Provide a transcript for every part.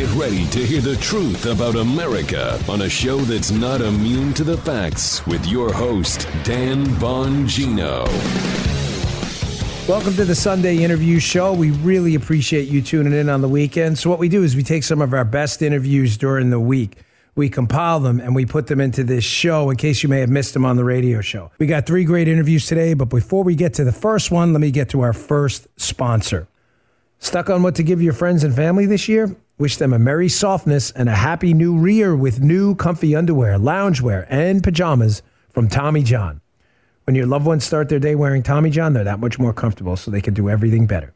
Get ready to hear the truth about America on a show that's not immune to the facts with your host, Dan Bongino. Welcome to the Sunday interview show. We really appreciate you tuning in on the weekend. So, what we do is we take some of our best interviews during the week, we compile them, and we put them into this show in case you may have missed them on the radio show. We got three great interviews today, but before we get to the first one, let me get to our first sponsor. Stuck on what to give your friends and family this year? Wish them a merry softness and a happy new year with new comfy underwear, loungewear, and pajamas from Tommy John. When your loved ones start their day wearing Tommy John, they're that much more comfortable so they can do everything better.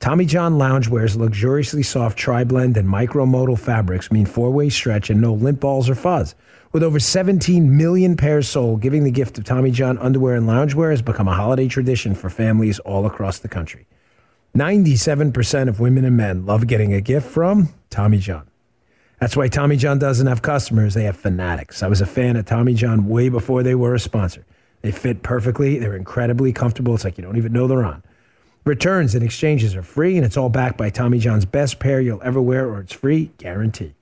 Tommy John Loungewear's luxuriously soft tri-blend and micromodal fabrics mean four-way stretch and no lint balls or fuzz. With over 17 million pairs sold, giving the gift of Tommy John underwear and loungewear has become a holiday tradition for families all across the country. 97% of women and men love getting a gift from Tommy John. That's why Tommy John doesn't have customers, they have fanatics. I was a fan of Tommy John way before they were a sponsor. They fit perfectly, they're incredibly comfortable. It's like you don't even know they're on. Returns and exchanges are free, and it's all backed by Tommy John's best pair you'll ever wear, or it's free guarantee.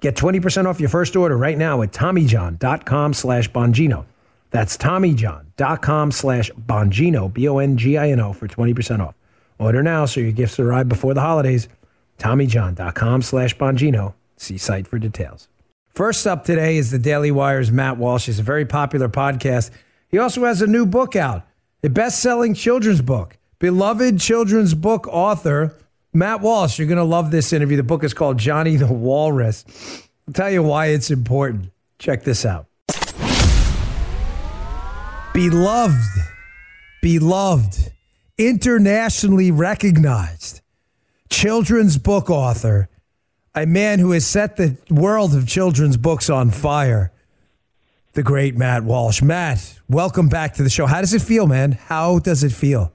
Get 20% off your first order right now at TommyJohn.com slash Bongino. That's TommyJohn.com slash Bongino, B O N G I N O, for 20% off. Order now so your gifts arrive before the holidays. TommyJohn.com slash Bongino. See site for details. First up today is the Daily Wire's Matt Walsh. He's a very popular podcast. He also has a new book out, a best selling children's book. Beloved children's book author, Matt Walsh. You're going to love this interview. The book is called Johnny the Walrus. I'll tell you why it's important. Check this out. Beloved, beloved internationally recognized children's book author, a man who has set the world of children's books on fire, the great Matt Walsh. Matt, welcome back to the show. How does it feel, man? How does it feel?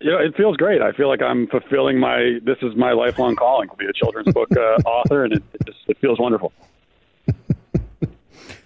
You know, it feels great. I feel like I'm fulfilling my. This is my lifelong calling to be a children's book uh, author, and it, it, just, it feels wonderful.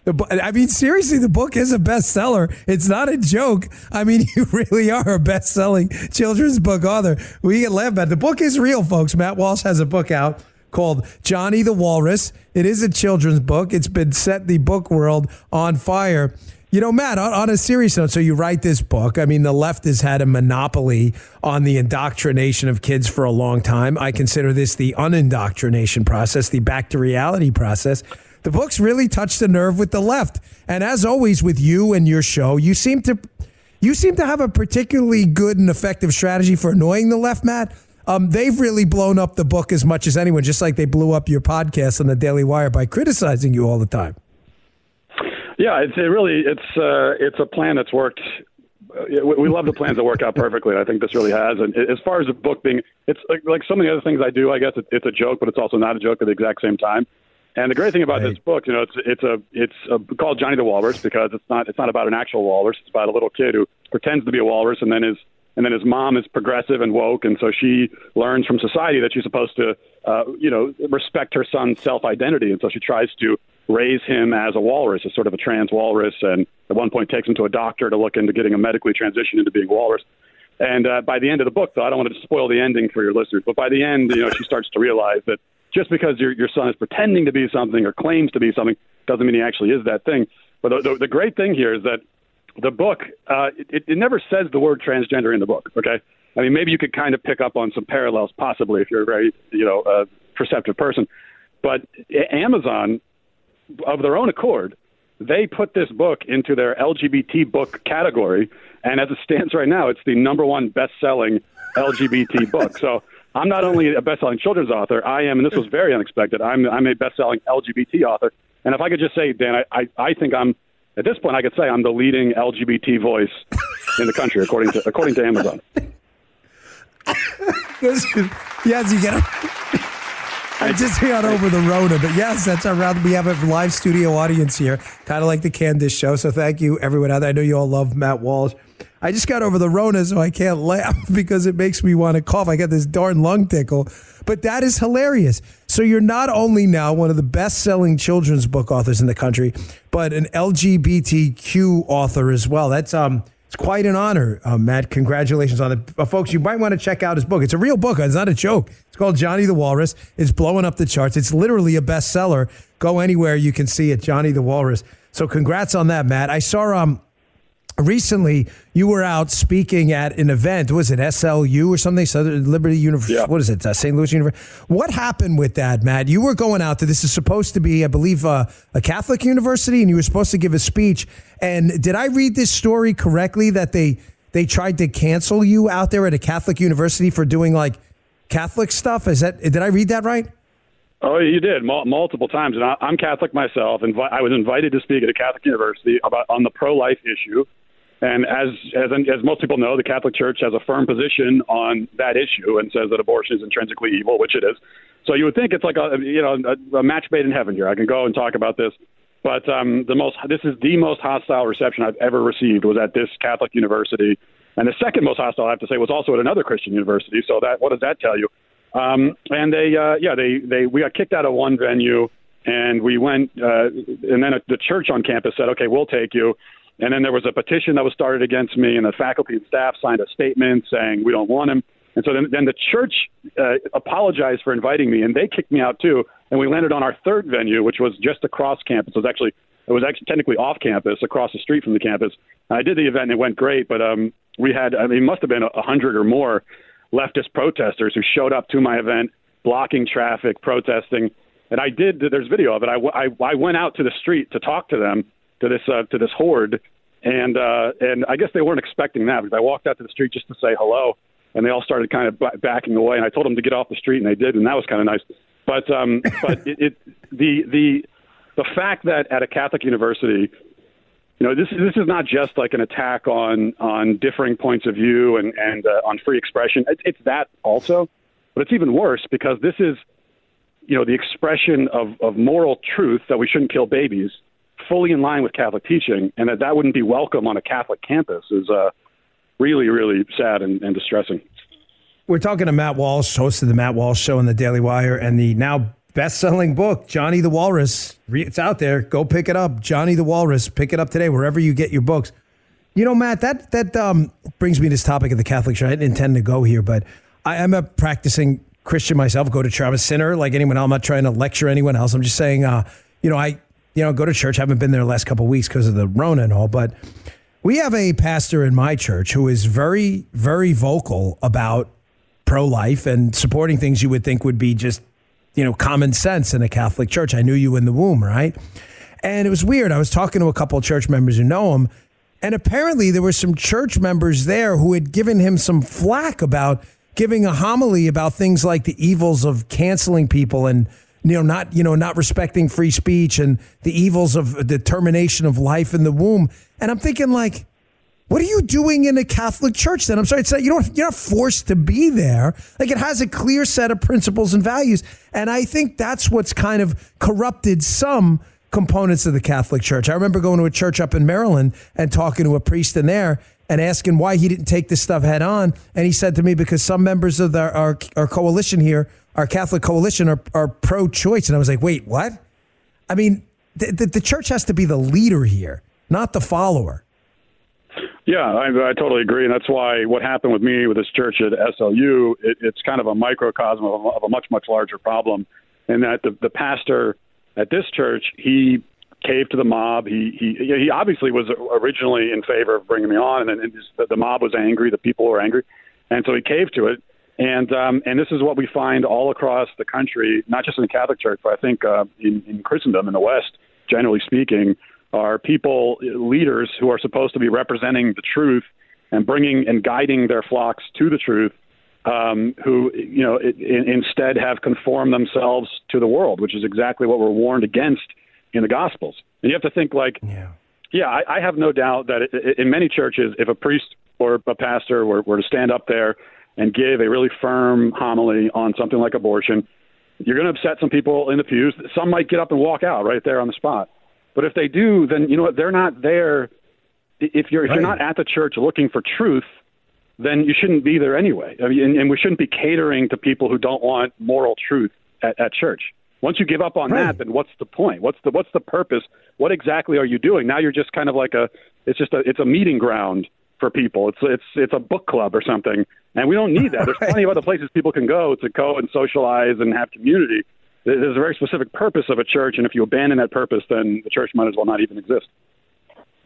I mean, seriously, the book is a bestseller. It's not a joke. I mean, you really are a best-selling children's book author. We get laughed at. The book is real, folks. Matt Walsh has a book out called Johnny the Walrus. It is a children's book. It's been set the book world on fire. You know, Matt, on, on, a serious note, so you write this book. I mean, the left has had a monopoly on the indoctrination of kids for a long time. I consider this the unindoctrination process, the back to reality process the book's really touched a nerve with the left. And as always with you and your show, you seem to you seem to have a particularly good and effective strategy for annoying the left, Matt. Um, they've really blown up the book as much as anyone, just like they blew up your podcast on the Daily Wire by criticizing you all the time. Yeah, it's it really it's uh, it's a plan that's worked. Uh, we love the plans that work out perfectly. I think this really has. And as far as the book being, it's like, like so many other things I do. I guess it's a joke, but it's also not a joke at the exact same time. And the great thing about right. this book, you know, it's it's a it's a, called Johnny the Walrus because it's not it's not about an actual walrus. It's about a little kid who pretends to be a walrus, and then his and then his mom is progressive and woke, and so she learns from society that she's supposed to, uh, you know, respect her son's self identity, and so she tries to raise him as a walrus, as sort of a trans walrus, and at one point takes him to a doctor to look into getting him medically transitioned into being a walrus. And uh, by the end of the book, though, I don't want to spoil the ending for your listeners, but by the end, you know, she starts to realize that just because your your son is pretending to be something or claims to be something doesn't mean he actually is that thing. But the, the, the great thing here is that the book uh, it, it never says the word transgender in the book. Okay, I mean maybe you could kind of pick up on some parallels possibly if you're a very you know uh, perceptive person. But Amazon, of their own accord, they put this book into their LGBT book category, and as it stands right now, it's the number one best-selling LGBT book. So I'm not only a best-selling children's author, I am, and this was very unexpected. I'm I'm a best-selling LGBT author. And if I could just say, Dan, I, I, I think I'm at this point I could say I'm the leading LGBT voice in the country according to according to Amazon. yes, you get it. I just got over the Rona, but yes, that's our round. We have a live studio audience here, kind of like the Candace show. So thank you, everyone out there. I know you all love Matt Walsh. I just got over the Rona, so I can't laugh because it makes me want to cough. I got this darn lung tickle. But that is hilarious. So you're not only now one of the best selling children's book authors in the country, but an LGBTQ author as well. That's um It's quite an honor, uh, Matt. Congratulations on it. Uh, folks, you might want to check out his book. It's a real book. It's not a joke. It's called Johnny the Walrus. It's blowing up the charts. It's literally a bestseller. Go anywhere, you can see it, Johnny the Walrus. So congrats on that, Matt. I saw um, recently you were out speaking at an event. Was it SLU or something? Southern Liberty University. Yeah. What is it? Uh, St. Louis University. What happened with that, Matt? You were going out to this is supposed to be, I believe, uh, a Catholic university, and you were supposed to give a speech. And did I read this story correctly that they they tried to cancel you out there at a Catholic university for doing like Catholic stuff? Is that did I read that right? Oh, you did Mul- multiple times, and I, I'm Catholic myself. And I was invited to speak at a Catholic university about on the pro-life issue. And as as as most people know, the Catholic Church has a firm position on that issue and says that abortion is intrinsically evil, which it is. So you would think it's like a you know a, a match made in heaven here. I can go and talk about this, but um, the most this is the most hostile reception I've ever received was at this Catholic university, and the second most hostile I have to say was also at another Christian university. So that what does that tell you? Um, and they uh, yeah they they we got kicked out of one venue, and we went uh, and then the church on campus said okay we'll take you. And then there was a petition that was started against me, and the faculty and staff signed a statement saying we don't want him. And so then, then the church uh, apologized for inviting me, and they kicked me out too. And we landed on our third venue, which was just across campus. It was actually it was actually technically off campus, across the street from the campus. And I did the event, and it went great. But um, we had, I mean, it must have been a hundred or more leftist protesters who showed up to my event, blocking traffic, protesting. And I did. There's video of it. I, I, I went out to the street to talk to them to this uh, to this horde, and uh, and I guess they weren't expecting that because I walked out to the street just to say hello, and they all started kind of b- backing away, and I told them to get off the street, and they did, and that was kind of nice. But um, but it, it the the the fact that at a Catholic university, you know, this this is not just like an attack on on differing points of view and and uh, on free expression. It's, it's that also, but it's even worse because this is, you know, the expression of of moral truth that we shouldn't kill babies fully in line with Catholic teaching, and that that wouldn't be welcome on a Catholic campus is uh, really, really sad and, and distressing. We're talking to Matt Walsh, host of the Matt Walsh Show on the Daily Wire, and the now best-selling book, Johnny the Walrus. It's out there. Go pick it up, Johnny the Walrus. Pick it up today wherever you get your books. You know, Matt, that that um, brings me to this topic of the Catholic Church. I didn't intend to go here, but I am a practicing Christian myself. Go to church. I'm a sinner like anyone else. I'm not trying to lecture anyone else. I'm just saying, uh, you know, I you know go to church. I haven't been there the last couple weeks because of the Rona and all, but we have a pastor in my church who is very, very vocal about pro life and supporting things you would think would be just, you know, common sense in a Catholic church. I knew you in the womb, right? And it was weird. I was talking to a couple of church members who know him, and apparently there were some church members there who had given him some flack about giving a homily about things like the evils of canceling people and you know not you know not respecting free speech and the evils of the termination of life in the womb. And I'm thinking like what are you doing in a Catholic church then? I'm sorry, it's not, you don't, you're not forced to be there. Like it has a clear set of principles and values. And I think that's what's kind of corrupted some components of the Catholic Church. I remember going to a church up in Maryland and talking to a priest in there and asking why he didn't take this stuff head on. And he said to me, because some members of the, our, our coalition here, our Catholic coalition, are, are pro choice. And I was like, wait, what? I mean, the, the, the church has to be the leader here, not the follower. Yeah, I, I totally agree, and that's why what happened with me with this church at SLU, it, it's kind of a microcosm of a, of a much much larger problem, in that the, the pastor at this church he caved to the mob. He he he obviously was originally in favor of bringing me on, and then the, the mob was angry, the people were angry, and so he caved to it. And um, and this is what we find all across the country, not just in the Catholic Church, but I think uh, in, in Christendom in the West, generally speaking are people, leaders who are supposed to be representing the truth and bringing and guiding their flocks to the truth, um, who you know in, instead have conformed themselves to the world, which is exactly what we're warned against in the Gospels. And you have to think like, yeah, yeah I, I have no doubt that it, in many churches, if a priest or a pastor were, were to stand up there and give a really firm homily on something like abortion, you're going to upset some people in the pews. Some might get up and walk out right there on the spot. But if they do, then you know what? They're not there. If you're if right. you're not at the church looking for truth, then you shouldn't be there anyway. I mean, and, and we shouldn't be catering to people who don't want moral truth at, at church. Once you give up on right. that, then what's the point? What's the what's the purpose? What exactly are you doing? Now you're just kind of like a it's just a it's a meeting ground for people. It's it's it's a book club or something, and we don't need that. There's plenty of other places people can go to go and socialize and have community. There's a very specific purpose of a church, and if you abandon that purpose, then the church might as well not even exist.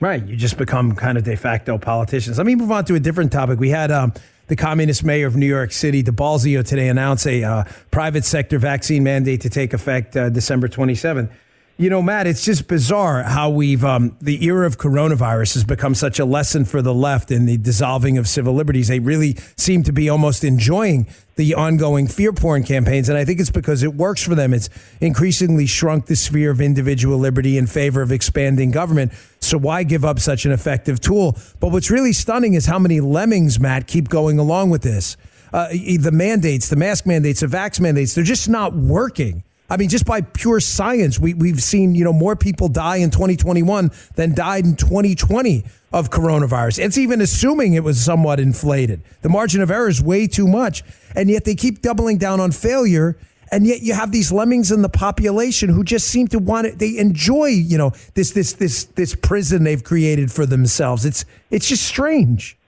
Right, you just become kind of de facto politicians. Let me move on to a different topic. We had um, the communist mayor of New York City, De Blasio, today announce a uh, private sector vaccine mandate to take effect uh, December 27th. You know, Matt, it's just bizarre how we've um, the era of coronavirus has become such a lesson for the left in the dissolving of civil liberties. They really seem to be almost enjoying the ongoing fear porn campaigns, and I think it's because it works for them. It's increasingly shrunk the sphere of individual liberty in favor of expanding government. So why give up such an effective tool? But what's really stunning is how many lemmings, Matt, keep going along with this. Uh, the mandates, the mask mandates, the vax mandates, they're just not working. I mean, just by pure science, we, we've seen, you know, more people die in 2021 than died in 2020 of coronavirus. It's even assuming it was somewhat inflated. The margin of error is way too much. And yet they keep doubling down on failure. And yet you have these lemmings in the population who just seem to want it. They enjoy, you know, this, this, this, this prison they've created for themselves. It's, it's just strange.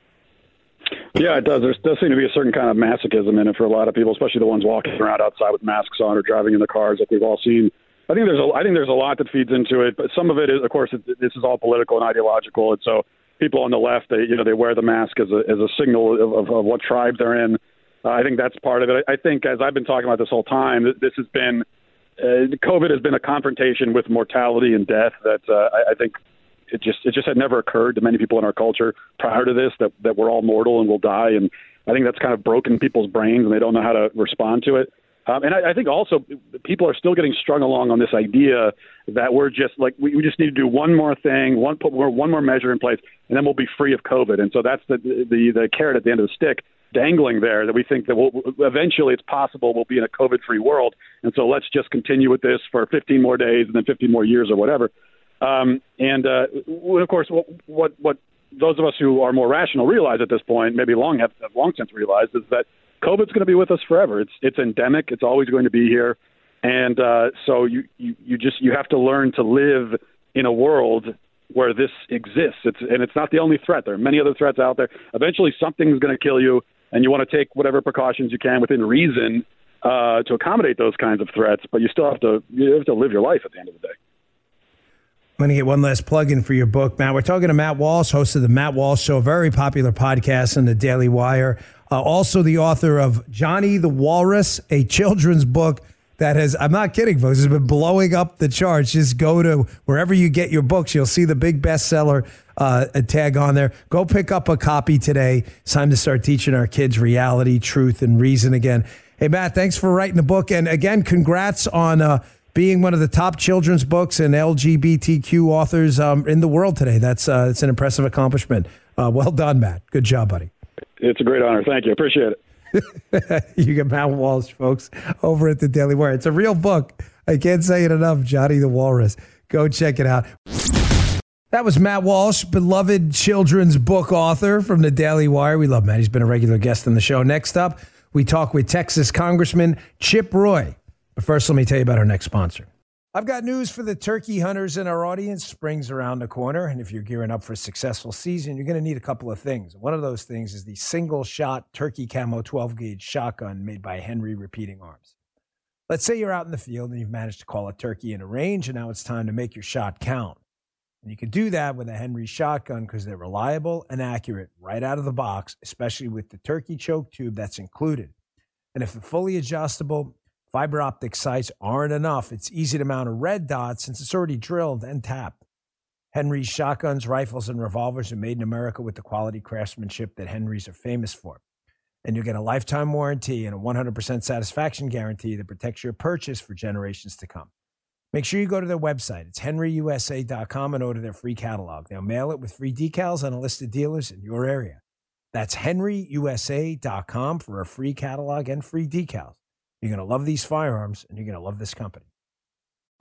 Yeah, it does. There does seem to be a certain kind of masochism in it for a lot of people, especially the ones walking around outside with masks on or driving in the cars like we've all seen. I think there's a I think there's a lot that feeds into it, but some of it is, of course, it, this is all political and ideological, and so people on the left, they you know they wear the mask as a as a signal of, of, of what tribe they're in. Uh, I think that's part of it. I, I think, as I've been talking about this whole time, this has been uh, COVID has been a confrontation with mortality and death that uh, I, I think it just it just had never occurred to many people in our culture prior to this that that we're all mortal and will die, and I think that's kind of broken people's brains and they don't know how to respond to it. Um, and I, I think also people are still getting strung along on this idea that we're just like we, we just need to do one more thing, one put more, one more measure in place, and then we'll be free of COVID. And so that's the the the carrot at the end of the stick dangling there that we think that we'll, eventually it's possible we'll be in a COVID-free world. And so let's just continue with this for 15 more days and then 15 more years or whatever. Um, and uh, of course, what, what those of us who are more rational realize at this point, maybe long have, have long since realized, is that COVID's going to be with us forever. It's it's endemic. It's always going to be here, and uh, so you, you you just you have to learn to live in a world where this exists. It's and it's not the only threat. There are many other threats out there. Eventually, something's going to kill you, and you want to take whatever precautions you can within reason uh, to accommodate those kinds of threats. But you still have to you have to live your life at the end of the day. I'm going to get one last plug in for your book, Matt. We're talking to Matt Walsh, host of the Matt Walsh Show, a very popular podcast on the Daily Wire. Uh, also, the author of Johnny the Walrus, a children's book that has, I'm not kidding, folks, has been blowing up the charts. Just go to wherever you get your books. You'll see the big bestseller uh, tag on there. Go pick up a copy today. It's time to start teaching our kids reality, truth, and reason again. Hey, Matt, thanks for writing the book. And again, congrats on. Uh, being one of the top children's books and LGBTQ authors um, in the world today. That's uh, it's an impressive accomplishment. Uh, well done, Matt. Good job, buddy. It's a great honor. Thank you. Appreciate it. you get Matt Walsh, folks, over at the Daily Wire. It's a real book. I can't say it enough. Johnny the Walrus. Go check it out. That was Matt Walsh, beloved children's book author from the Daily Wire. We love Matt. He's been a regular guest on the show. Next up, we talk with Texas Congressman Chip Roy. But first, let me tell you about our next sponsor. I've got news for the turkey hunters in our audience. Spring's around the corner, and if you're gearing up for a successful season, you're going to need a couple of things. One of those things is the single shot turkey camo 12 gauge shotgun made by Henry Repeating Arms. Let's say you're out in the field and you've managed to call a turkey in a range, and now it's time to make your shot count. And you can do that with a Henry shotgun because they're reliable and accurate right out of the box, especially with the turkey choke tube that's included. And if the fully adjustable Fiber optic sights aren't enough. It's easy to mount a red dot since it's already drilled and tapped. Henry's shotguns, rifles, and revolvers are made in America with the quality craftsmanship that Henry's are famous for. And you get a lifetime warranty and a 100% satisfaction guarantee that protects your purchase for generations to come. Make sure you go to their website. It's henryusa.com and order their free catalog. They'll mail it with free decals and a list of dealers in your area. That's henryusa.com for a free catalog and free decals. You're going to love these firearms and you're going to love this company.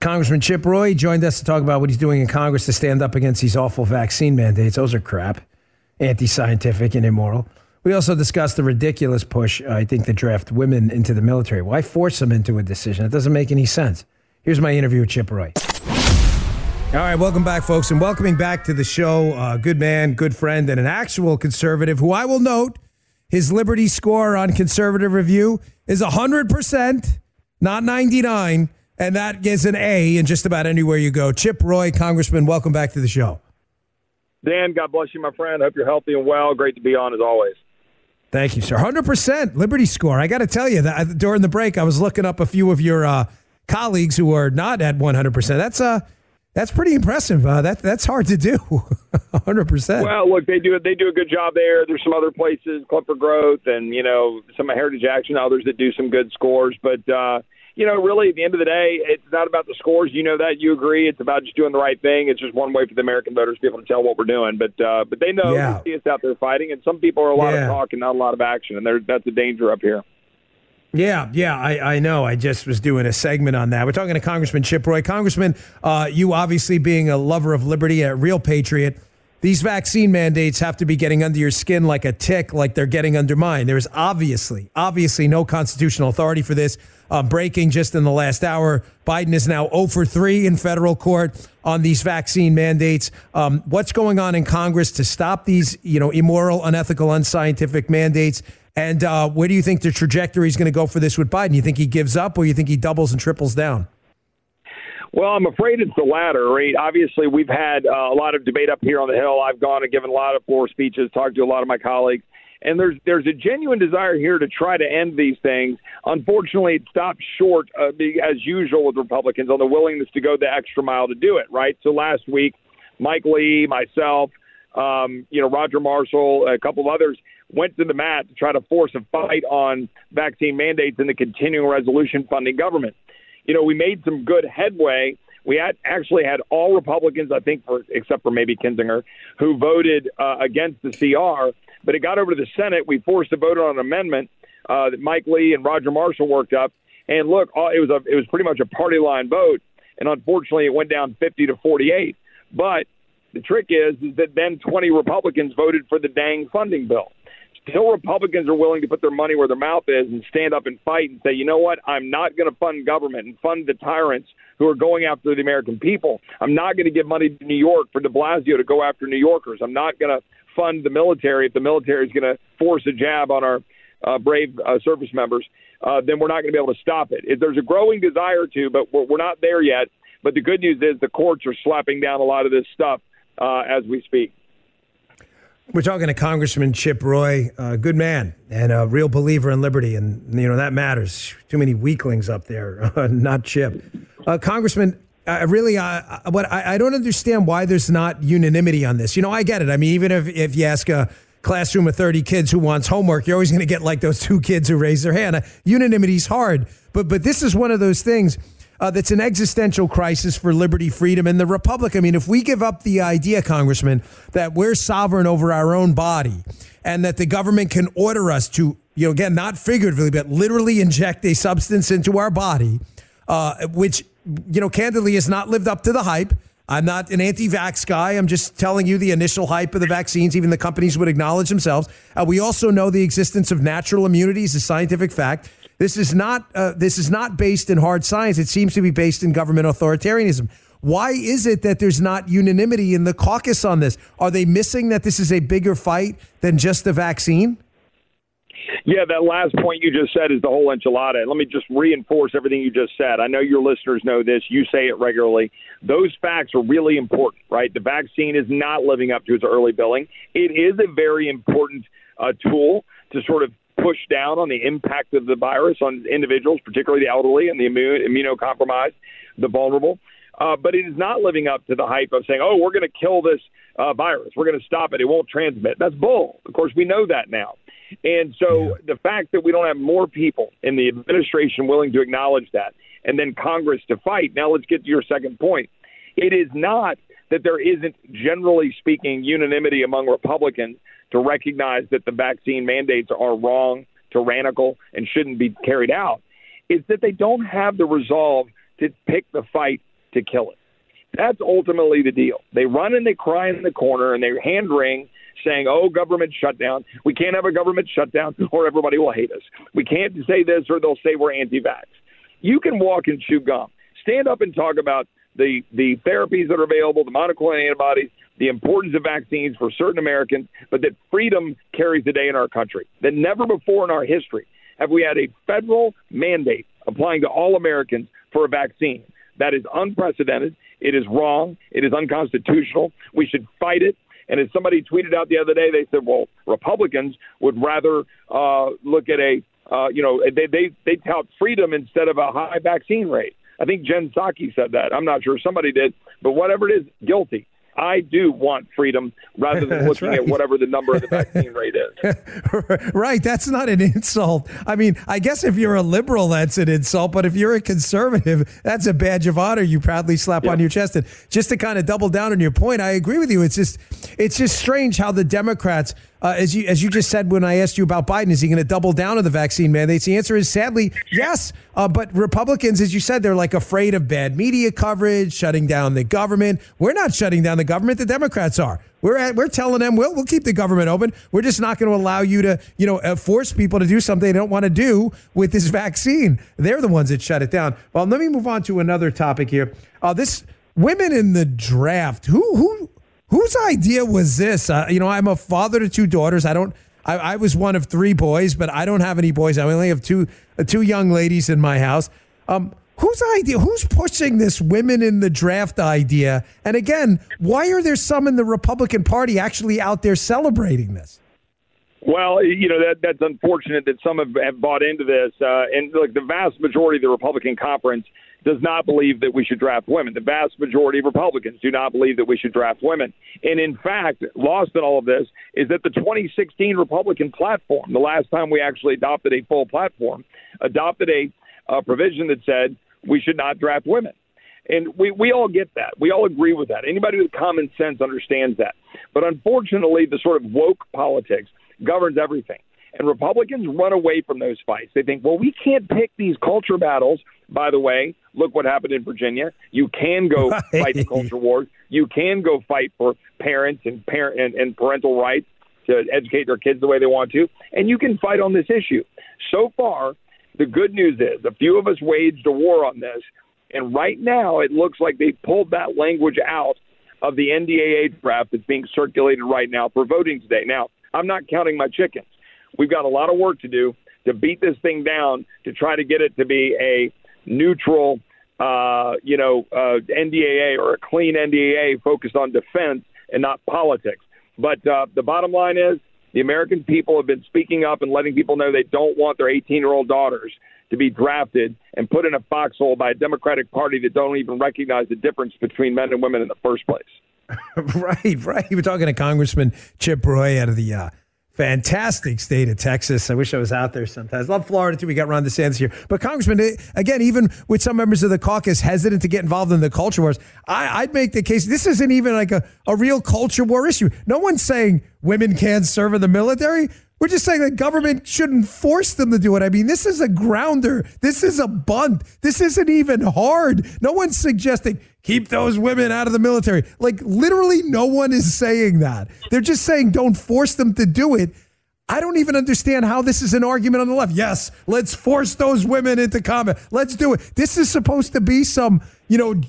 Congressman Chip Roy joined us to talk about what he's doing in Congress to stand up against these awful vaccine mandates. Those are crap, anti scientific and immoral. We also discussed the ridiculous push, uh, I think, to draft women into the military. Why force them into a decision? It doesn't make any sense. Here's my interview with Chip Roy. All right, welcome back, folks, and welcoming back to the show, uh, good man, good friend, and an actual conservative who I will note his Liberty score on conservative review is 100%, not 99 and that gets an A in just about anywhere you go. Chip Roy, Congressman, welcome back to the show. Dan, God bless you, my friend. Hope you're healthy and well. Great to be on as always. Thank you, sir. 100% Liberty score. I got to tell you that during the break, I was looking up a few of your uh, colleagues who are not at 100%. That's uh, that's pretty impressive. Uh, that that's hard to do. 100%. Well, look, they do they do a good job there. There's some other places, Club for Growth, and you know some Heritage Action, others that do some good scores, but. uh you know, really, at the end of the day, it's not about the scores. You know that. You agree. It's about just doing the right thing. It's just one way for the American voters to be able to tell what we're doing. But uh, but they know yeah. they see us out there fighting, and some people are a lot yeah. of talk and not a lot of action, and that's a danger up here. Yeah, yeah, I, I know. I just was doing a segment on that. We're talking to Congressman Chip Roy. Congressman, uh, you obviously being a lover of liberty, a real patriot, these vaccine mandates have to be getting under your skin like a tick, like they're getting under mine. There is obviously, obviously no constitutional authority for this. Uh, breaking just in the last hour, Biden is now 0 for 3 in federal court on these vaccine mandates. Um, what's going on in Congress to stop these, you know, immoral, unethical, unscientific mandates? And uh, where do you think the trajectory is going to go for this with Biden? You think he gives up, or you think he doubles and triples down? Well, I'm afraid it's the latter, right? Obviously, we've had uh, a lot of debate up here on the Hill. I've gone and given a lot of floor speeches, talked to a lot of my colleagues, and there's there's a genuine desire here to try to end these things. Unfortunately, it stops short, uh, as usual with Republicans, on the willingness to go the extra mile to do it, right? So last week, Mike Lee, myself, um, you know, Roger Marshall, a couple of others went to the mat to try to force a fight on vaccine mandates and the continuing resolution funding government you know, we made some good headway. We had actually had all Republicans, I think, for, except for maybe Kinzinger, who voted uh, against the CR. But it got over to the Senate. We forced a vote on an amendment uh, that Mike Lee and Roger Marshall worked up. And look, it was a it was pretty much a party line vote. And unfortunately, it went down 50 to 48. But the trick is, is that then 20 Republicans voted for the dang funding bill until Republicans are willing to put their money where their mouth is and stand up and fight and say, you know what, I'm not going to fund government and fund the tyrants who are going after the American people. I'm not going to give money to New York for de Blasio to go after New Yorkers. I'm not going to fund the military if the military is going to force a jab on our uh, brave uh, service members. Uh, then we're not going to be able to stop it. If there's a growing desire to, but we're, we're not there yet. But the good news is the courts are slapping down a lot of this stuff uh, as we speak. We're talking to Congressman Chip Roy, a good man and a real believer in liberty, and you know that matters. Too many weaklings up there, not Chip. Uh, Congressman, I really, uh, what I, I, don't understand why there's not unanimity on this. You know, I get it. I mean, even if if you ask a classroom of 30 kids who wants homework, you're always going to get like those two kids who raise their hand. Uh, unanimity is hard, but but this is one of those things uh, that's an existential crisis for liberty, freedom, and the republic. I mean, if we give up the idea, Congressman, that we're sovereign over our own body and that the government can order us to, you know, again, not figuratively, but literally inject a substance into our body, uh, which, you know, candidly has not lived up to the hype. I'm not an anti vax guy. I'm just telling you the initial hype of the vaccines. Even the companies would acknowledge themselves. Uh, we also know the existence of natural immunity is a scientific fact. This is not uh, this is not based in hard science. It seems to be based in government authoritarianism. Why is it that there's not unanimity in the caucus on this? Are they missing that this is a bigger fight than just the vaccine? Yeah, that last point you just said is the whole enchilada. Let me just reinforce everything you just said. I know your listeners know this. You say it regularly. Those facts are really important, right? The vaccine is not living up to its early billing. It is a very important uh, tool to sort of push down on the impact of the virus on individuals, particularly the elderly and the immune, immunocompromised, the vulnerable. Uh, but it is not living up to the hype of saying, "Oh, we're going to kill this uh, virus. We're going to stop it. It won't transmit." That's bull. Of course, we know that now. And so the fact that we don't have more people in the administration willing to acknowledge that, and then Congress to fight. Now let's get to your second point. It is not that there isn't, generally speaking, unanimity among Republicans to recognize that the vaccine mandates are wrong, tyrannical, and shouldn't be carried out. is that they don't have the resolve to pick the fight to kill it. That's ultimately the deal. They run and they cry in the corner and they hand wring saying, oh, government shutdown. We can't have a government shutdown or everybody will hate us. We can't say this or they'll say we're anti vax. You can walk and chew gum. Stand up and talk about the, the therapies that are available, the monoclonal antibodies, the importance of vaccines for certain Americans, but that freedom carries the day in our country. That never before in our history have we had a federal mandate applying to all Americans for a vaccine. That is unprecedented. It is wrong. It is unconstitutional. We should fight it. And as somebody tweeted out the other day, they said, well, Republicans would rather uh, look at a, uh, you know, they, they, they tout freedom instead of a high vaccine rate. I think Jen Psaki said that. I'm not sure. Somebody did. But whatever it is, guilty. I do want freedom rather than looking right. at whatever the number of the vaccine rate is. right. That's not an insult. I mean, I guess if you're a liberal, that's an insult. But if you're a conservative, that's a badge of honor you proudly slap on your chest. And just to kind of double down on your point, I agree with you. It's just, it's just strange how the Democrats uh, as you as you just said when I asked you about Biden, is he going to double down on the vaccine mandates? The answer is sadly yes. Uh, but Republicans, as you said, they're like afraid of bad media coverage, shutting down the government. We're not shutting down the government. The Democrats are. We're at, we're telling them we'll we'll keep the government open. We're just not going to allow you to you know uh, force people to do something they don't want to do with this vaccine. They're the ones that shut it down. Well, let me move on to another topic here. Uh, this women in the draft. Who who Whose idea was this? Uh, you know, I'm a father to two daughters. I don't. I, I, was one of three boys, but I don't have any boys. I only have two uh, two young ladies in my house. Um, whose idea? Who's pushing this women in the draft idea? And again, why are there some in the Republican Party actually out there celebrating this? Well, you know that that's unfortunate that some have, have bought into this, uh, and like the vast majority of the Republican conference does not believe that we should draft women. The vast majority of Republicans do not believe that we should draft women. And in fact, lost in all of this is that the 2016 Republican platform, the last time we actually adopted a full platform, adopted a, provision that said we should not draft women. And we, we all get that. We all agree with that. Anybody with common sense understands that. But unfortunately, the sort of woke politics governs everything. And Republicans run away from those fights. They think, well, we can't pick these culture battles. By the way, look what happened in Virginia. You can go right. fight the culture wars. You can go fight for parents and parent and, and parental rights to educate their kids the way they want to, and you can fight on this issue. So far, the good news is a few of us waged a war on this, and right now it looks like they pulled that language out of the NDAA draft that's being circulated right now for voting today. Now, I'm not counting my chickens. We've got a lot of work to do to beat this thing down to try to get it to be a neutral, uh, you know, uh, NDAA or a clean NDAA focused on defense and not politics. But uh, the bottom line is the American people have been speaking up and letting people know they don't want their 18 year old daughters to be drafted and put in a foxhole by a Democratic Party that don't even recognize the difference between men and women in the first place. right, right. You were talking to Congressman Chip Roy out of the uh, fantastic state of Texas. I wish I was out there sometimes. Love Florida too. We got Ron DeSantis here. But Congressman, again, even with some members of the caucus hesitant to get involved in the culture wars, I, would make the case this isn't even like a, a real culture war issue. No one's saying women can't serve in the military. We're just saying that government shouldn't force them to do it. I mean, this is a grounder. This is a bunt. This isn't even hard. No one's suggesting keep those women out of the military. Like, literally, no one is saying that. They're just saying don't force them to do it. I don't even understand how this is an argument on the left. Yes, let's force those women into combat. Let's do it. This is supposed to be some, you know,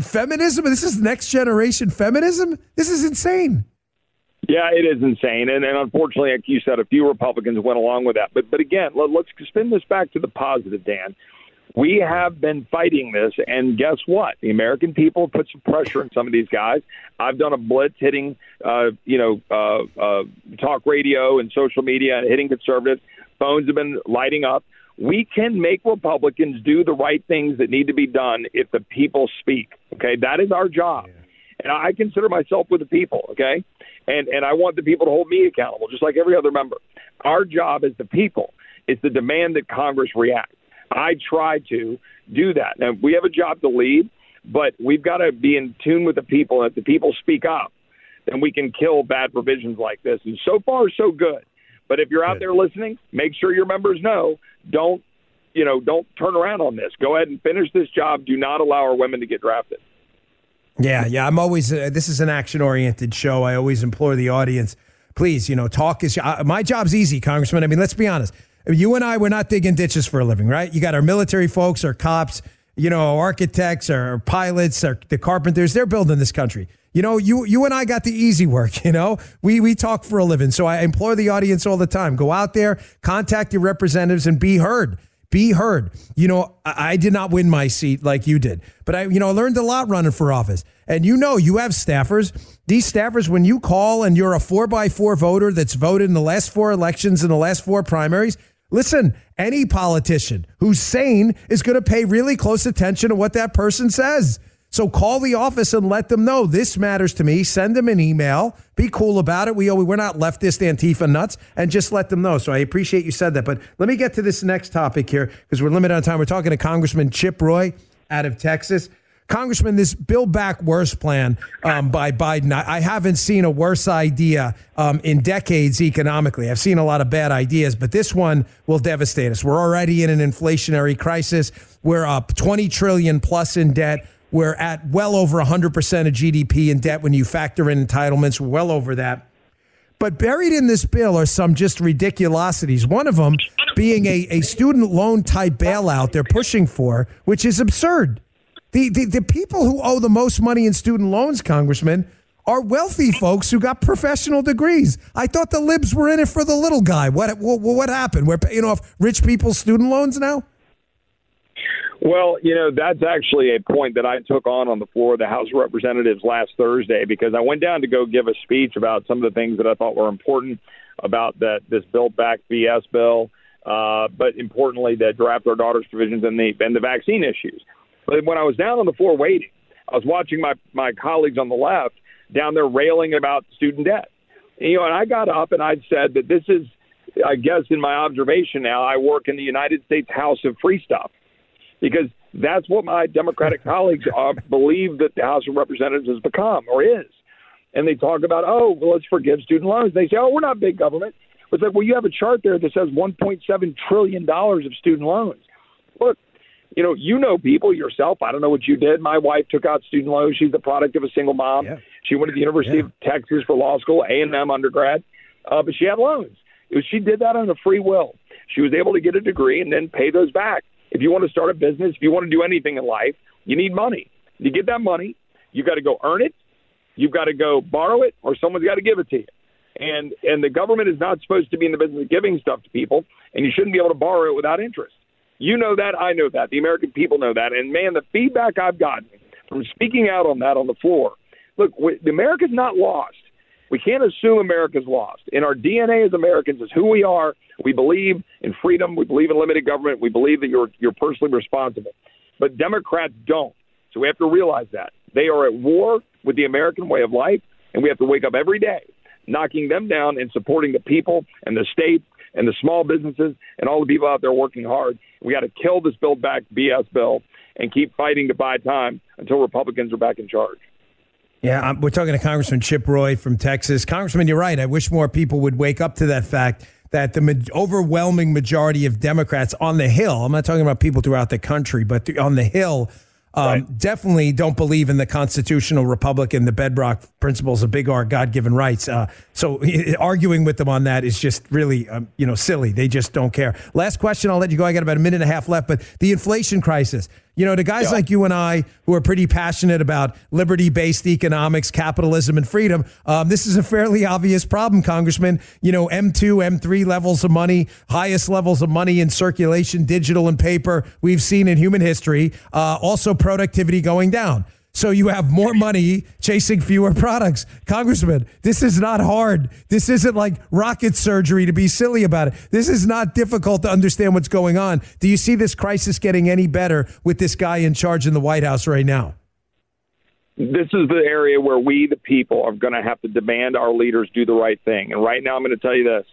feminism. This is next generation feminism. This is insane. Yeah, it is insane, and, and unfortunately, like you said, a few Republicans went along with that. But but again, let, let's spin this back to the positive, Dan. We have been fighting this, and guess what? The American people put some pressure on some of these guys. I've done a blitz hitting, uh, you know, uh, uh, talk radio and social media and hitting conservatives. phones have been lighting up. We can make Republicans do the right things that need to be done if the people speak. Okay, that is our job. Yeah. And I consider myself with the people, okay? And and I want the people to hold me accountable, just like every other member. Our job as the people is to demand that Congress react. I try to do that. Now we have a job to lead, but we've got to be in tune with the people. And if the people speak up, then we can kill bad provisions like this. And so far, so good. But if you're out there listening, make sure your members know. Don't you know? Don't turn around on this. Go ahead and finish this job. Do not allow our women to get drafted. Yeah, yeah. I'm always. Uh, this is an action oriented show. I always implore the audience, please. You know, talk is uh, my job's easy, Congressman. I mean, let's be honest. You and I, we're not digging ditches for a living, right? You got our military folks, our cops, you know, architects, our pilots, our, the carpenters. They're building this country. You know, you you and I got the easy work. You know, we we talk for a living. So I implore the audience all the time: go out there, contact your representatives, and be heard be heard. You know, I, I, did not win my seat like you did, but I, you know, learned a lot running for office. And you know, you have staffers. These staffers, when you call and you're a four by four voter that's voted in the last four elections in the last four primaries, listen, any politician who's sane is going to pay really close attention to what that person says. So call the office and let them know this matters to me. Send them an email. Be cool about it. We we're not leftist Antifa nuts, and just let them know. So I appreciate you said that. But let me get to this next topic here because we're limited on time. We're talking to Congressman Chip Roy out of Texas. Congressman, this Build Back Worse plan um, by Biden, I, I, haven't seen a worse idea um, in decades economically. I've seen a lot of bad ideas, but this one will devastate us. We're already in an inflationary crisis. We're up 20 trillion plus in debt. We're at well over 100% of GDP in debt when you factor in entitlements. Well over that. But buried in this bill are some just ridiculosities. One of them being a, a student loan type bailout they're pushing for, which is absurd. The, the, the people who owe the most money in student loans, Congressman, are wealthy folks who got professional degrees. I thought the libs were in it for the little guy. What, what, what happened? We're paying off rich people's student loans now? Well, you know, that's actually a point that I took on on the floor of the House of Representatives last Thursday because I went down to go give a speech about some of the things that I thought were important about that this Build Back BS bill, uh, but importantly, the draft our daughters provisions and the and the vaccine issues. But when I was down on the floor waiting, I was watching my my colleagues on the left down there railing about student debt. And, you know, and I got up and I said that this is, I guess, in my observation now, I work in the United States House of Free Stuff because that's what my Democratic colleagues uh, believe that the House of Representatives has become or is. And they talk about, oh, well, let's forgive student loans. They say, oh, we're not big government. It's like, well, you have a chart there that says $1.7 trillion of student loans. Look, you know, you know people yourself. I don't know what you did. My wife took out student loans. She's the product of a single mom. Yeah. She went to the University yeah. of Texas for law school, A and M undergrad, uh, but she had loans. Was, she did that on a free will. She was able to get a degree and then pay those back. If you want to start a business, if you want to do anything in life, you need money. You get that money, you got to go earn it, you've got to go borrow it, or someone's got to give it to you. And and the government is not supposed to be in the business of giving stuff to people, and you shouldn't be able to borrow it without interest. You know that, I know that, the American people know that, and man, the feedback I've gotten from speaking out on that on the floor. Look, the America's not lost. We can't assume America's lost. In our DNA as Americans is who we are. We believe in freedom. We believe in limited government. We believe that you're you're personally responsible. But Democrats don't. So we have to realize that they are at war with the American way of life, and we have to wake up every day knocking them down and supporting the people and the state and the small businesses and all the people out there working hard. We got to kill this Build Back BS bill and keep fighting to buy time until Republicans are back in charge. Yeah, we're talking to Congressman Chip Roy from Texas. Congressman, you're right. I wish more people would wake up to that fact that the overwhelming majority of Democrats on the Hill, I'm not talking about people throughout the country, but on the Hill, um, right. definitely don't believe in the constitutional republic and the bedrock principles of big R, God given rights. Uh, so arguing with them on that is just really, um, you know, silly. They just don't care. Last question, I'll let you go. I got about a minute and a half left, but the inflation crisis. You know, to guys yeah. like you and I who are pretty passionate about liberty based economics, capitalism, and freedom, um, this is a fairly obvious problem, Congressman. You know, M2, M3 levels of money, highest levels of money in circulation, digital and paper, we've seen in human history. Uh, also, productivity going down. So you have more money chasing fewer products. Congressman, this is not hard. This isn't like rocket surgery to be silly about it. This is not difficult to understand what's going on. Do you see this crisis getting any better with this guy in charge in the White House right now? This is the area where we, the people, are going to have to demand our leaders do the right thing. And right now, I'm going to tell you this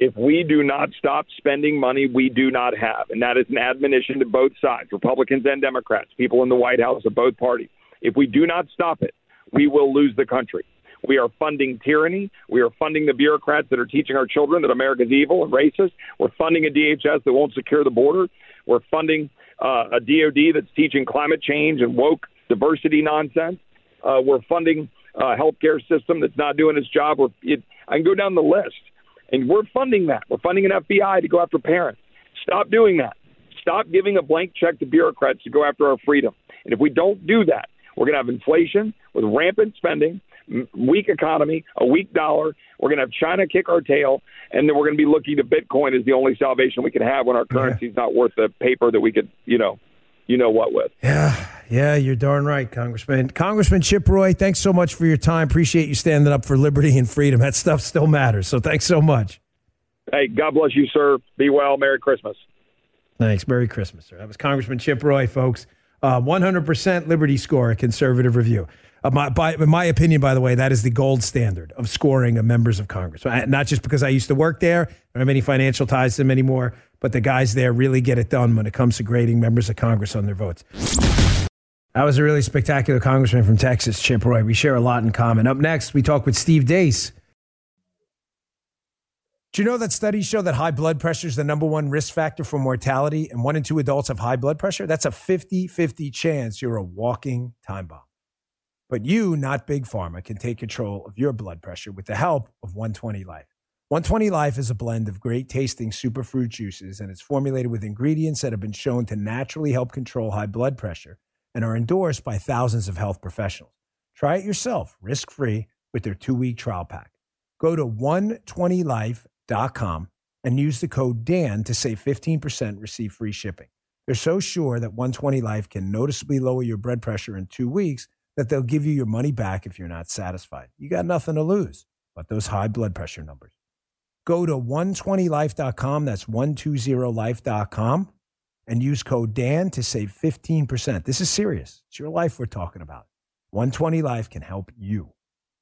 if we do not stop spending money we do not have, and that is an admonition to both sides, Republicans and Democrats, people in the White House of both parties. If we do not stop it, we will lose the country. We are funding tyranny. We are funding the bureaucrats that are teaching our children that America is evil and racist. We're funding a DHS that won't secure the border. We're funding uh, a DOD that's teaching climate change and woke diversity nonsense. Uh, we're funding a healthcare system that's not doing its job. We're, it, I can go down the list. And we're funding that. We're funding an FBI to go after parents. Stop doing that. Stop giving a blank check to bureaucrats to go after our freedom. And if we don't do that, we're going to have inflation with rampant spending, weak economy, a weak dollar. We're going to have China kick our tail, and then we're going to be looking to Bitcoin as the only salvation we can have when our currency is not worth the paper that we could, you know, you know what with. Yeah, yeah, you're darn right, Congressman. Congressman Chip Roy, thanks so much for your time. Appreciate you standing up for liberty and freedom. That stuff still matters. So thanks so much. Hey, God bless you, sir. Be well. Merry Christmas. Thanks. Merry Christmas, sir. That was Congressman Chip Roy, folks. Uh, 100% Liberty score, a conservative review. Uh, my, by, in my opinion, by the way, that is the gold standard of scoring of members of Congress. I, not just because I used to work there, I don't have any financial ties to them anymore, but the guys there really get it done when it comes to grading members of Congress on their votes. That was a really spectacular congressman from Texas, Chip Roy. We share a lot in common. Up next, we talk with Steve Deace. Do you know that studies show that high blood pressure is the number one risk factor for mortality, and one in two adults have high blood pressure? That's a 50 50 chance you're a walking time bomb. But you, not Big Pharma, can take control of your blood pressure with the help of 120 Life. 120 Life is a blend of great tasting superfruit juices, and it's formulated with ingredients that have been shown to naturally help control high blood pressure and are endorsed by thousands of health professionals. Try it yourself, risk free, with their two week trial pack. Go to 120life.com and use the code DAN to save 15%, receive free shipping. They're so sure that 120 Life can noticeably lower your blood pressure in two weeks that they'll give you your money back if you're not satisfied. You got nothing to lose but those high blood pressure numbers. Go to 120life.com. That's 120life.com and use code DAN to save 15%. This is serious. It's your life we're talking about. 120 Life can help you.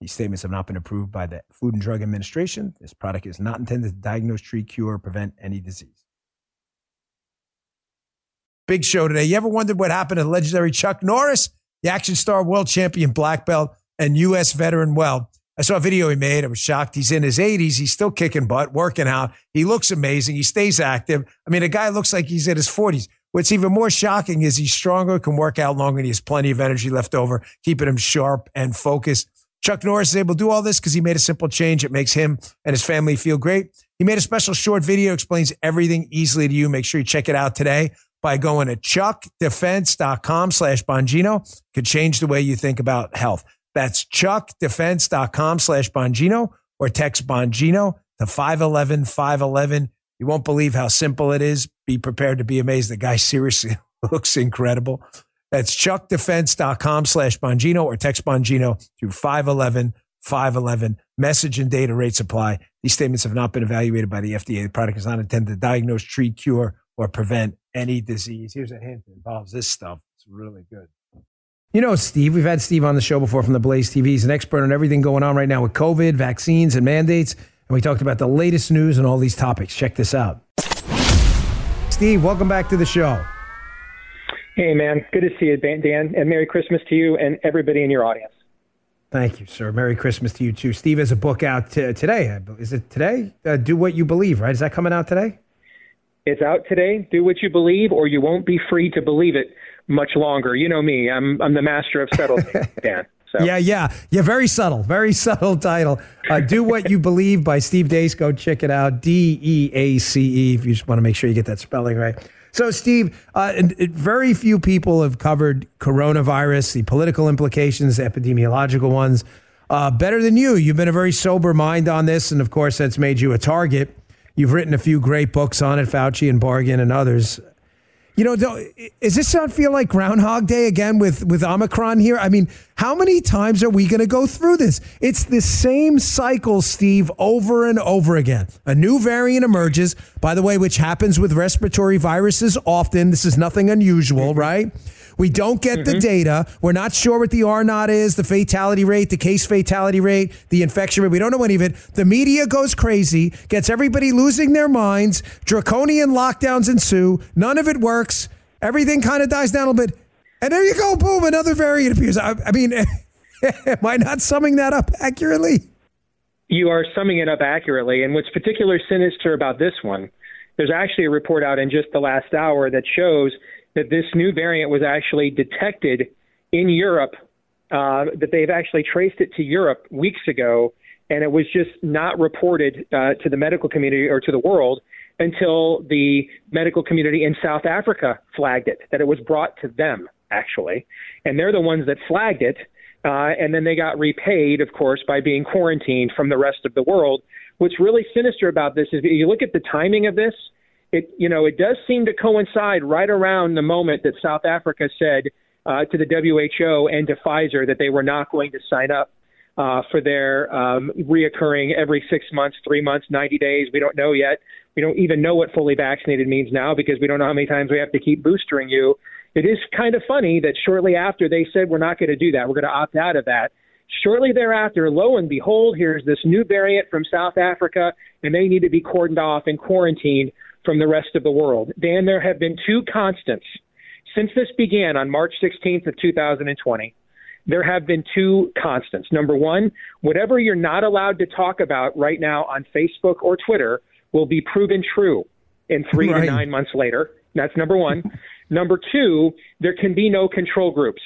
These statements have not been approved by the Food and Drug Administration. This product is not intended to diagnose, treat, cure, or prevent any disease. Big show today. You ever wondered what happened to legendary Chuck Norris, the action star, world champion, black belt, and U.S. veteran? Well, I saw a video he made. I was shocked. He's in his 80s. He's still kicking butt, working out. He looks amazing. He stays active. I mean, a guy looks like he's in his 40s. What's even more shocking is he's stronger, can work out longer, and he has plenty of energy left over, keeping him sharp and focused. Chuck Norris is able to do all this because he made a simple change. It makes him and his family feel great. He made a special short video, explains everything easily to you. Make sure you check it out today by going to chuckdefense.com slash Bongino. Could change the way you think about health. That's chuckdefense.com slash Bongino or text Bongino to 511 511. You won't believe how simple it is. Be prepared to be amazed. The guy seriously looks incredible. That's chuckdefense.com slash Bongino or text Bongino to 511 511. Message and data rates apply. These statements have not been evaluated by the FDA. The product is not intended to diagnose, treat, cure, or prevent any disease. Here's a hint that involves this stuff. It's really good. You know, Steve, we've had Steve on the show before from the Blaze TV. He's an expert on everything going on right now with COVID, vaccines, and mandates. And we talked about the latest news and all these topics. Check this out. Steve, welcome back to the show. Hey, man. Good to see you, Dan. And Merry Christmas to you and everybody in your audience. Thank you, sir. Merry Christmas to you, too. Steve has a book out t- today. Is it today? Uh, Do What You Believe, right? Is that coming out today? It's out today. Do what you believe, or you won't be free to believe it much longer. You know me. I'm I'm the master of subtlety, Dan. So. Yeah, yeah, yeah. Very subtle, very subtle title. Uh, Do what you believe by Steve Deace. Go check it out. D E A C E. If you just want to make sure you get that spelling right. So, Steve, uh, and very few people have covered coronavirus, the political implications, the epidemiological ones, uh, better than you. You've been a very sober mind on this, and of course, that's made you a target. You've written a few great books on it, Faucian Bargain and others You know, is this not feel like Groundhog Day again with with Omicron here? I mean, how many times are we going to go through this? It's the same cycle, Steve, over and over again. A new variant emerges, by the way, which happens with respiratory viruses often. This is nothing unusual, mm-hmm. right? We don't get mm-hmm. the data. We're not sure what the R naught is, the fatality rate, the case fatality rate, the infection rate. We don't know any of it. The media goes crazy, gets everybody losing their minds. Draconian lockdowns ensue. None of it works. Everything kind of dies down a little bit. And there you go, boom, another variant appears. I, I mean, am I not summing that up accurately? You are summing it up accurately. And what's particularly sinister about this one, there's actually a report out in just the last hour that shows that this new variant was actually detected in Europe, uh, that they've actually traced it to Europe weeks ago, and it was just not reported uh, to the medical community or to the world until the medical community in South Africa flagged it, that it was brought to them, actually. And they're the ones that flagged it. Uh, and then they got repaid, of course, by being quarantined from the rest of the world. What's really sinister about this is you look at the timing of this, it you know it does seem to coincide right around the moment that South Africa said uh, to the WHO and to Pfizer that they were not going to sign up uh, for their um, reoccurring every six months, three months, 90 days. We don't know yet. We don't even know what fully vaccinated means now because we don't know how many times we have to keep boostering you. It is kind of funny that shortly after they said we're not going to do that, we're going to opt out of that. Shortly thereafter, lo and behold, here's this new variant from South Africa, and they need to be cordoned off and quarantined from the rest of the world. Dan, there have been two constants since this began on March 16th of 2020. There have been two constants. Number one, whatever you're not allowed to talk about right now on Facebook or Twitter will be proven true in three right. to nine months later. That's number one. number two, there can be no control groups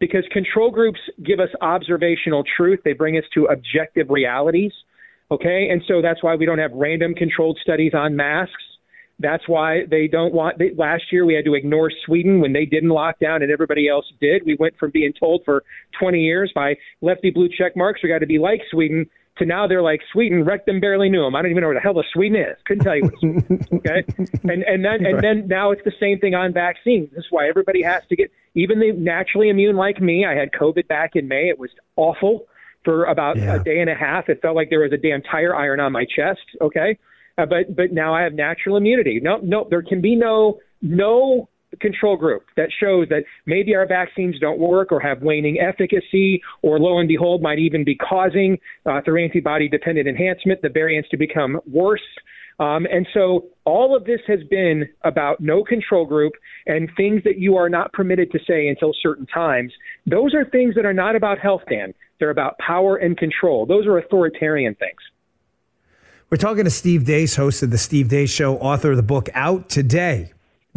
because control groups give us observational truth. They bring us to objective realities. Okay. And so that's why we don't have random controlled studies on masks. That's why they don't want. They, last year we had to ignore Sweden when they didn't lock down and everybody else did. We went from being told for 20 years by lefty blue check marks we got to be like Sweden to now they're like Sweden. Wrecked them barely knew them. I don't even know where the hell the Sweden is. Couldn't tell you what Sweden. Okay, and and then and then now it's the same thing on vaccines. This is why everybody has to get. Even the naturally immune like me, I had COVID back in May. It was awful for about yeah. a day and a half. It felt like there was a damn tire iron on my chest. Okay. Uh, but but now I have natural immunity. No, no, there can be no no control group that shows that maybe our vaccines don't work or have waning efficacy, or lo and behold, might even be causing uh, through antibody dependent enhancement the variants to become worse. Um, and so all of this has been about no control group and things that you are not permitted to say until certain times. Those are things that are not about health, Dan. They're about power and control. Those are authoritarian things. We're talking to Steve Deace, host of the Steve Deace Show, author of the book out today.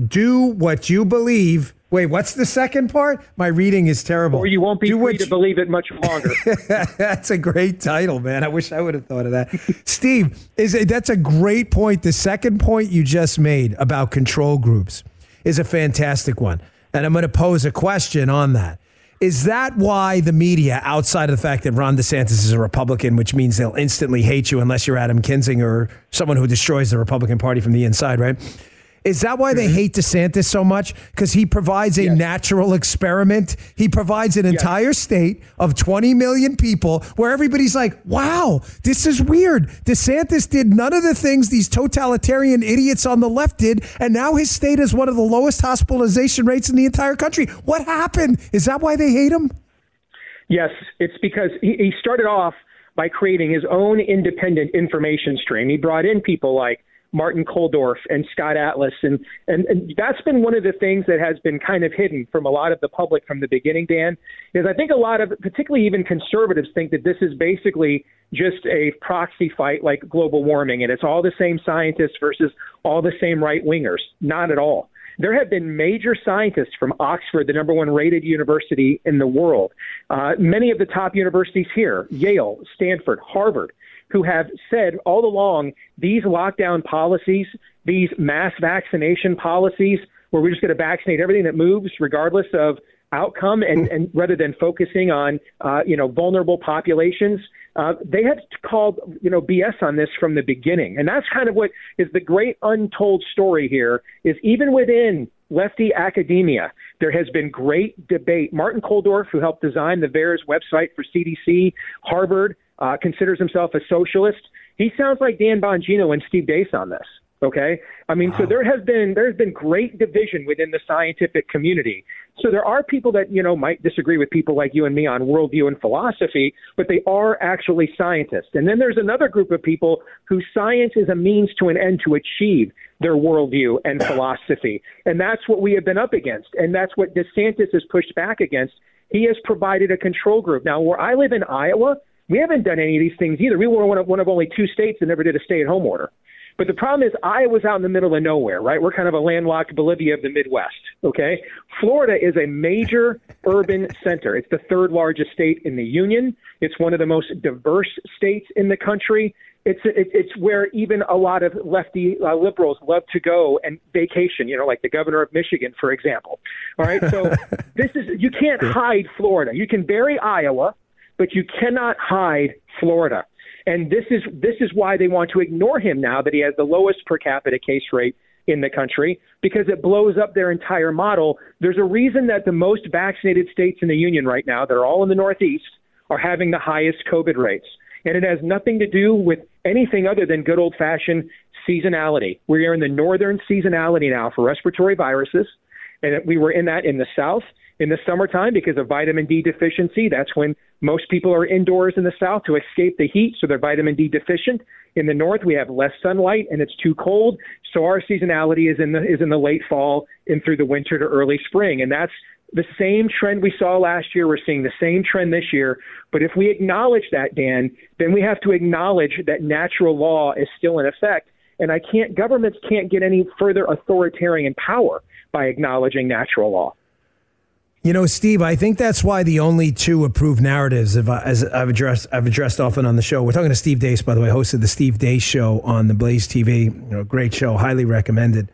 Do what you believe. Wait, what's the second part? My reading is terrible. Or you won't be Do free to you... believe it much longer. that's a great title, man. I wish I would have thought of that. Steve, is it, that's a great point. The second point you just made about control groups is a fantastic one. And I'm going to pose a question on that. Is that why the media, outside of the fact that Ron DeSantis is a Republican, which means they'll instantly hate you unless you're Adam Kinzinger or someone who destroys the Republican Party from the inside, right? Is that why they mm-hmm. hate DeSantis so much? Because he provides a yes. natural experiment. He provides an yes. entire state of 20 million people where everybody's like, wow, this is weird. DeSantis did none of the things these totalitarian idiots on the left did. And now his state is one of the lowest hospitalization rates in the entire country. What happened? Is that why they hate him? Yes, it's because he started off by creating his own independent information stream. He brought in people like Martin Kulldorff and Scott Atlas. And, and, and that's been one of the things that has been kind of hidden from a lot of the public from the beginning, Dan, is I think a lot of, particularly even conservatives, think that this is basically just a proxy fight like global warming and it's all the same scientists versus all the same right wingers. Not at all. There have been major scientists from Oxford, the number one rated university in the world, uh, many of the top universities here, Yale, Stanford, Harvard, who have said all along these lockdown policies, these mass vaccination policies, where we're just going to vaccinate everything that moves, regardless of outcome and, and rather than focusing on uh, you know vulnerable populations uh, they had called you know BS on this from the beginning, and that's kind of what is the great untold story here. Is even within lefty academia, there has been great debate. Martin Kulldorff, who helped design the VAERS website for CDC, Harvard, uh, considers himself a socialist. He sounds like Dan Bongino and Steve Deace on this. Okay, I mean, wow. so there has been there has been great division within the scientific community. So there are people that you know might disagree with people like you and me on worldview and philosophy, but they are actually scientists. And then there's another group of people whose science is a means to an end to achieve their worldview and philosophy. And that's what we have been up against, and that's what DeSantis has pushed back against. He has provided a control group. Now, where I live in Iowa, we haven't done any of these things either. We were one of, one of only two states that never did a stay-at-home order. But the problem is Iowa's out in the middle of nowhere, right? We're kind of a landlocked Bolivia of the Midwest, okay? Florida is a major urban center. It's the third largest state in the union. It's one of the most diverse states in the country. It's it's where even a lot of lefty uh, liberals love to go and vacation. You know, like the governor of Michigan, for example. All right, so this is you can't hide Florida. You can bury Iowa, but you cannot hide Florida. And this is this is why they want to ignore him now that he has the lowest per capita case rate in the country because it blows up their entire model. There's a reason that the most vaccinated states in the union right now, that are all in the Northeast, are having the highest COVID rates. And it has nothing to do with anything other than good old fashioned seasonality. We are in the northern seasonality now for respiratory viruses. And we were in that in the South in the summertime because of vitamin D deficiency. That's when most people are indoors in the south to escape the heat, so they're vitamin D deficient. In the north, we have less sunlight and it's too cold, so our seasonality is in the is in the late fall and through the winter to early spring, and that's the same trend we saw last year. We're seeing the same trend this year. But if we acknowledge that, Dan, then we have to acknowledge that natural law is still in effect. And I can't, governments can't get any further authoritarian power by acknowledging natural law. You know, Steve, I think that's why the only two approved narratives, I, as I've addressed, I've addressed often on the show. We're talking to Steve Deace, by the way, hosted the Steve Deace show on the Blaze TV. You know, great show, highly recommended.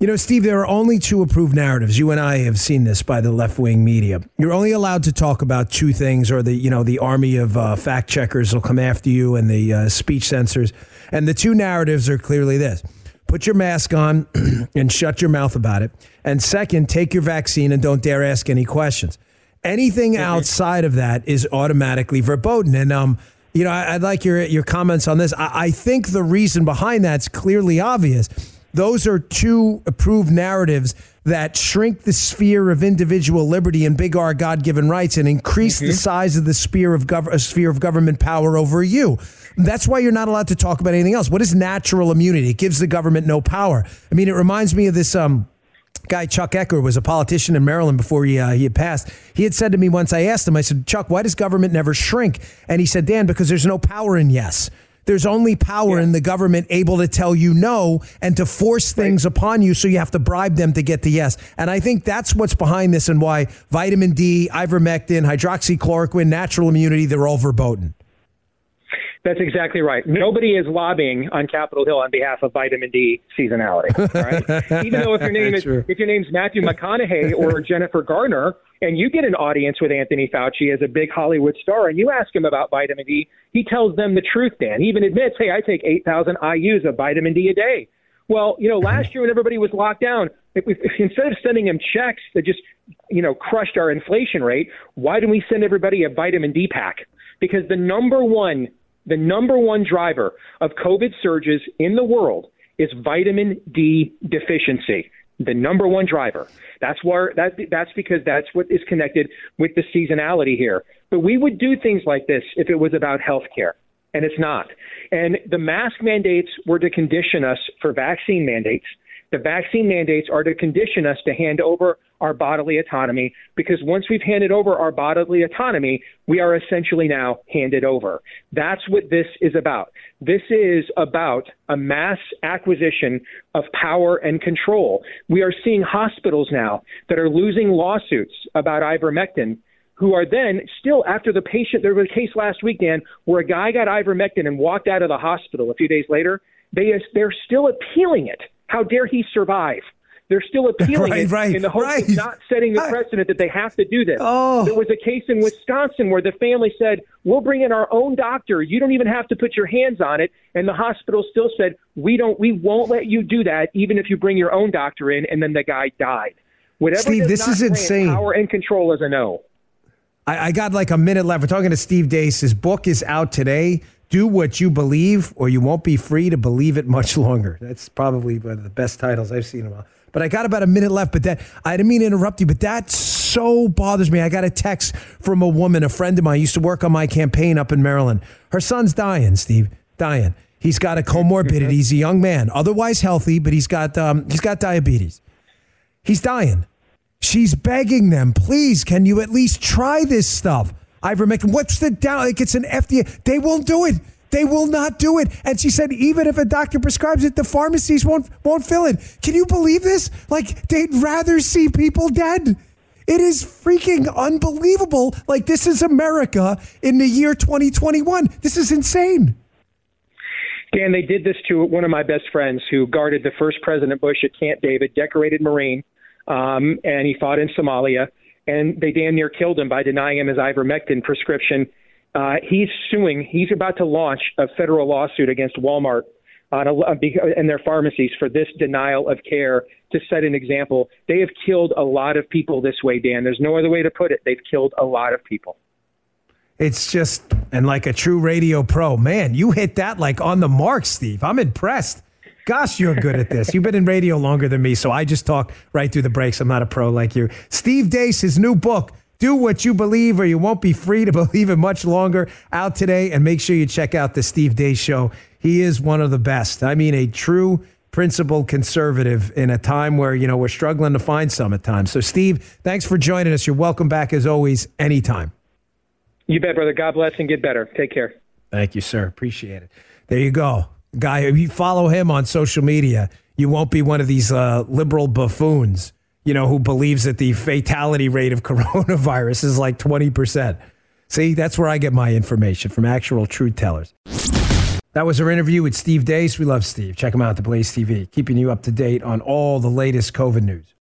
You know, Steve, there are only two approved narratives. You and I have seen this by the left wing media. You're only allowed to talk about two things, or the you know the army of uh, fact checkers will come after you, and the uh, speech censors. And the two narratives are clearly this: put your mask on and shut your mouth about it. And second, take your vaccine and don't dare ask any questions. Anything mm-hmm. outside of that is automatically verboten. And um, you know, I, would like your your comments on this. I, I think the reason behind that's clearly obvious those are two approved narratives that shrink the sphere of individual liberty and big R God given rights and increase mm-hmm. the size of the sphere of, gov- sphere of government power over you. That's why you're not allowed to talk about anything else. What is natural immunity? It gives the government no power. I mean, it reminds me of this. Um, guy Chuck Ecker was a politician in Maryland before he uh, he had passed. He had said to me once. I asked him. I said, Chuck, why does government never shrink? And he said, Dan, because there's no power in yes. There's only power yeah. in the government able to tell you no and to force things right. upon you, so you have to bribe them to get the yes. And I think that's what's behind this and why vitamin D, ivermectin, hydroxychloroquine, natural immunity, they're all verboten. That's exactly right. Nobody is lobbying on Capitol Hill on behalf of vitamin D seasonality. Right? Even though if your name is true. if your name's Matthew McConaughey or Jennifer Garner, and you get an audience with Anthony Fauci as a big Hollywood star, and you ask him about vitamin D, he tells them the truth. Dan he even admits, "Hey, I take 8,000 IU's of vitamin D a day." Well, you know, last year when everybody was locked down, if, if, instead of sending him checks that just, you know, crushed our inflation rate, why didn't we send everybody a vitamin D pack? Because the number one the number one driver of COVID surges in the world is vitamin D deficiency. The number one driver. That's where that that's because that's what is connected with the seasonality here. But we would do things like this if it was about health care, and it's not. And the mask mandates were to condition us for vaccine mandates. The vaccine mandates are to condition us to hand over our bodily autonomy because once we've handed over our bodily autonomy, we are essentially now handed over. That's what this is about. This is about a mass acquisition of power and control. We are seeing hospitals now that are losing lawsuits about ivermectin who are then still after the patient there was a case last week dan where a guy got ivermectin and walked out of the hospital a few days later they they're still appealing it how dare he survive they're still appealing Right, it right, in the hopes right. of not setting the precedent that they have to do this. Oh. There was a case in Wisconsin where the family said, "We'll bring in our own doctor. You don't even have to put your hands on it." And the hospital still said, "We don't. We won't let you do that, even if you bring your own doctor in." And then the guy died. Whatever Steve, this is insane. Power and control is a no. I, I got like a minute left. We're talking to Steve Deace. His book is out today. Do what you believe, or you won't be free to believe it much longer. That's probably one of the best titles I've seen in a while. But I got about a minute left. But that I didn't mean to interrupt you, but that so bothers me. I got a text from a woman, a friend of mine, used to work on my campaign up in Maryland. Her son's dying, Steve, dying. He's got a comorbidity. He's a young man, otherwise healthy, but he's got um, he's got diabetes. He's dying. She's begging them, please, can you at least try this stuff? Ivermectin. What's the down? Like it's an FDA. They won't do it. They will not do it. And she said, even if a doctor prescribes it, the pharmacies won't won't fill it. Can you believe this? Like they'd rather see people dead. It is freaking unbelievable. Like this is America in the year 2021. This is insane. Dan, they did this to one of my best friends who guarded the first President Bush at Camp David, decorated Marine, um, and he fought in Somalia. And they damn near killed him by denying him his ivermectin prescription. Uh, he's suing. He's about to launch a federal lawsuit against Walmart on a, and their pharmacies for this denial of care to set an example. They have killed a lot of people this way, Dan. There's no other way to put it. They've killed a lot of people. It's just, and like a true radio pro, man, you hit that like on the mark, Steve. I'm impressed. Gosh, you're good at this. You've been in radio longer than me, so I just talk right through the breaks. I'm not a pro like you. Steve Deace, his new book, Do What You Believe or You Won't Be Free to Believe It Much Longer, out today. And make sure you check out the Steve Deace Show. He is one of the best. I mean, a true principled conservative in a time where, you know, we're struggling to find some at times. So, Steve, thanks for joining us. You're welcome back as always, anytime. You bet, brother. God bless and get better. Take care. Thank you, sir. Appreciate it. There you go. Guy, if you follow him on social media, you won't be one of these uh, liberal buffoons, you know, who believes that the fatality rate of coronavirus is like 20%. See, that's where I get my information from actual truth tellers. That was our interview with Steve Deace. We love Steve. Check him out at the Blaze TV, keeping you up to date on all the latest COVID news.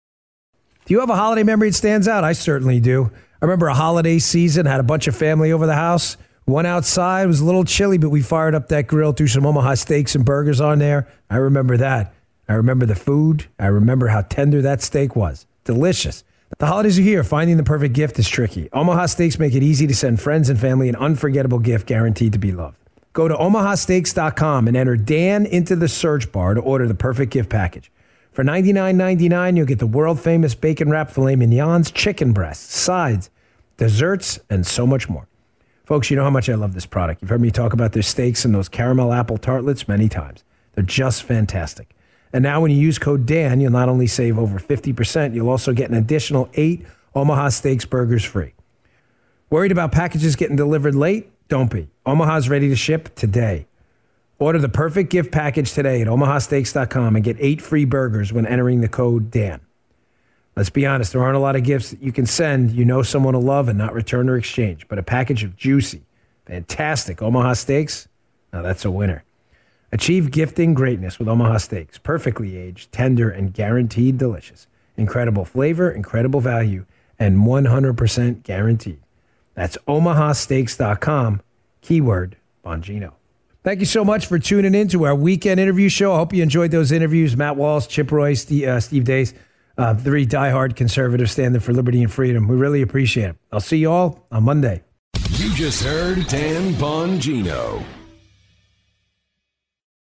Do you have a holiday memory that stands out? I certainly do. I remember a holiday season, had a bunch of family over the house. Went outside, it was a little chilly, but we fired up that grill, threw some Omaha steaks and burgers on there. I remember that. I remember the food. I remember how tender that steak was. Delicious. The holidays are here. Finding the perfect gift is tricky. Omaha Steaks make it easy to send friends and family an unforgettable gift guaranteed to be loved. Go to omahasteaks.com and enter Dan into the search bar to order the perfect gift package. For $99.99, you'll get the world famous bacon wrapped filet mignons, chicken breasts, sides, desserts, and so much more. Folks, you know how much I love this product. You've heard me talk about their steaks and those caramel apple tartlets many times. They're just fantastic. And now, when you use code DAN, you'll not only save over 50%, you'll also get an additional eight Omaha Steaks burgers free. Worried about packages getting delivered late? Don't be. Omaha's ready to ship today. Order the perfect gift package today at omahasteaks.com and get eight free burgers when entering the code DAN. Let's be honest, there aren't a lot of gifts that you can send you know someone will love and not return or exchange, but a package of juicy, fantastic Omaha steaks, now that's a winner. Achieve gifting greatness with Omaha Steaks. Perfectly aged, tender, and guaranteed delicious. Incredible flavor, incredible value, and 100% guaranteed. That's omahasteaks.com, keyword Bongino. Thank you so much for tuning in to our weekend interview show. I hope you enjoyed those interviews. Matt Walsh, Chip Roy, Steve, uh, Steve Deace, uh, three diehard conservatives standing for liberty and freedom. We really appreciate it. I'll see you all on Monday. You just heard Dan Bongino.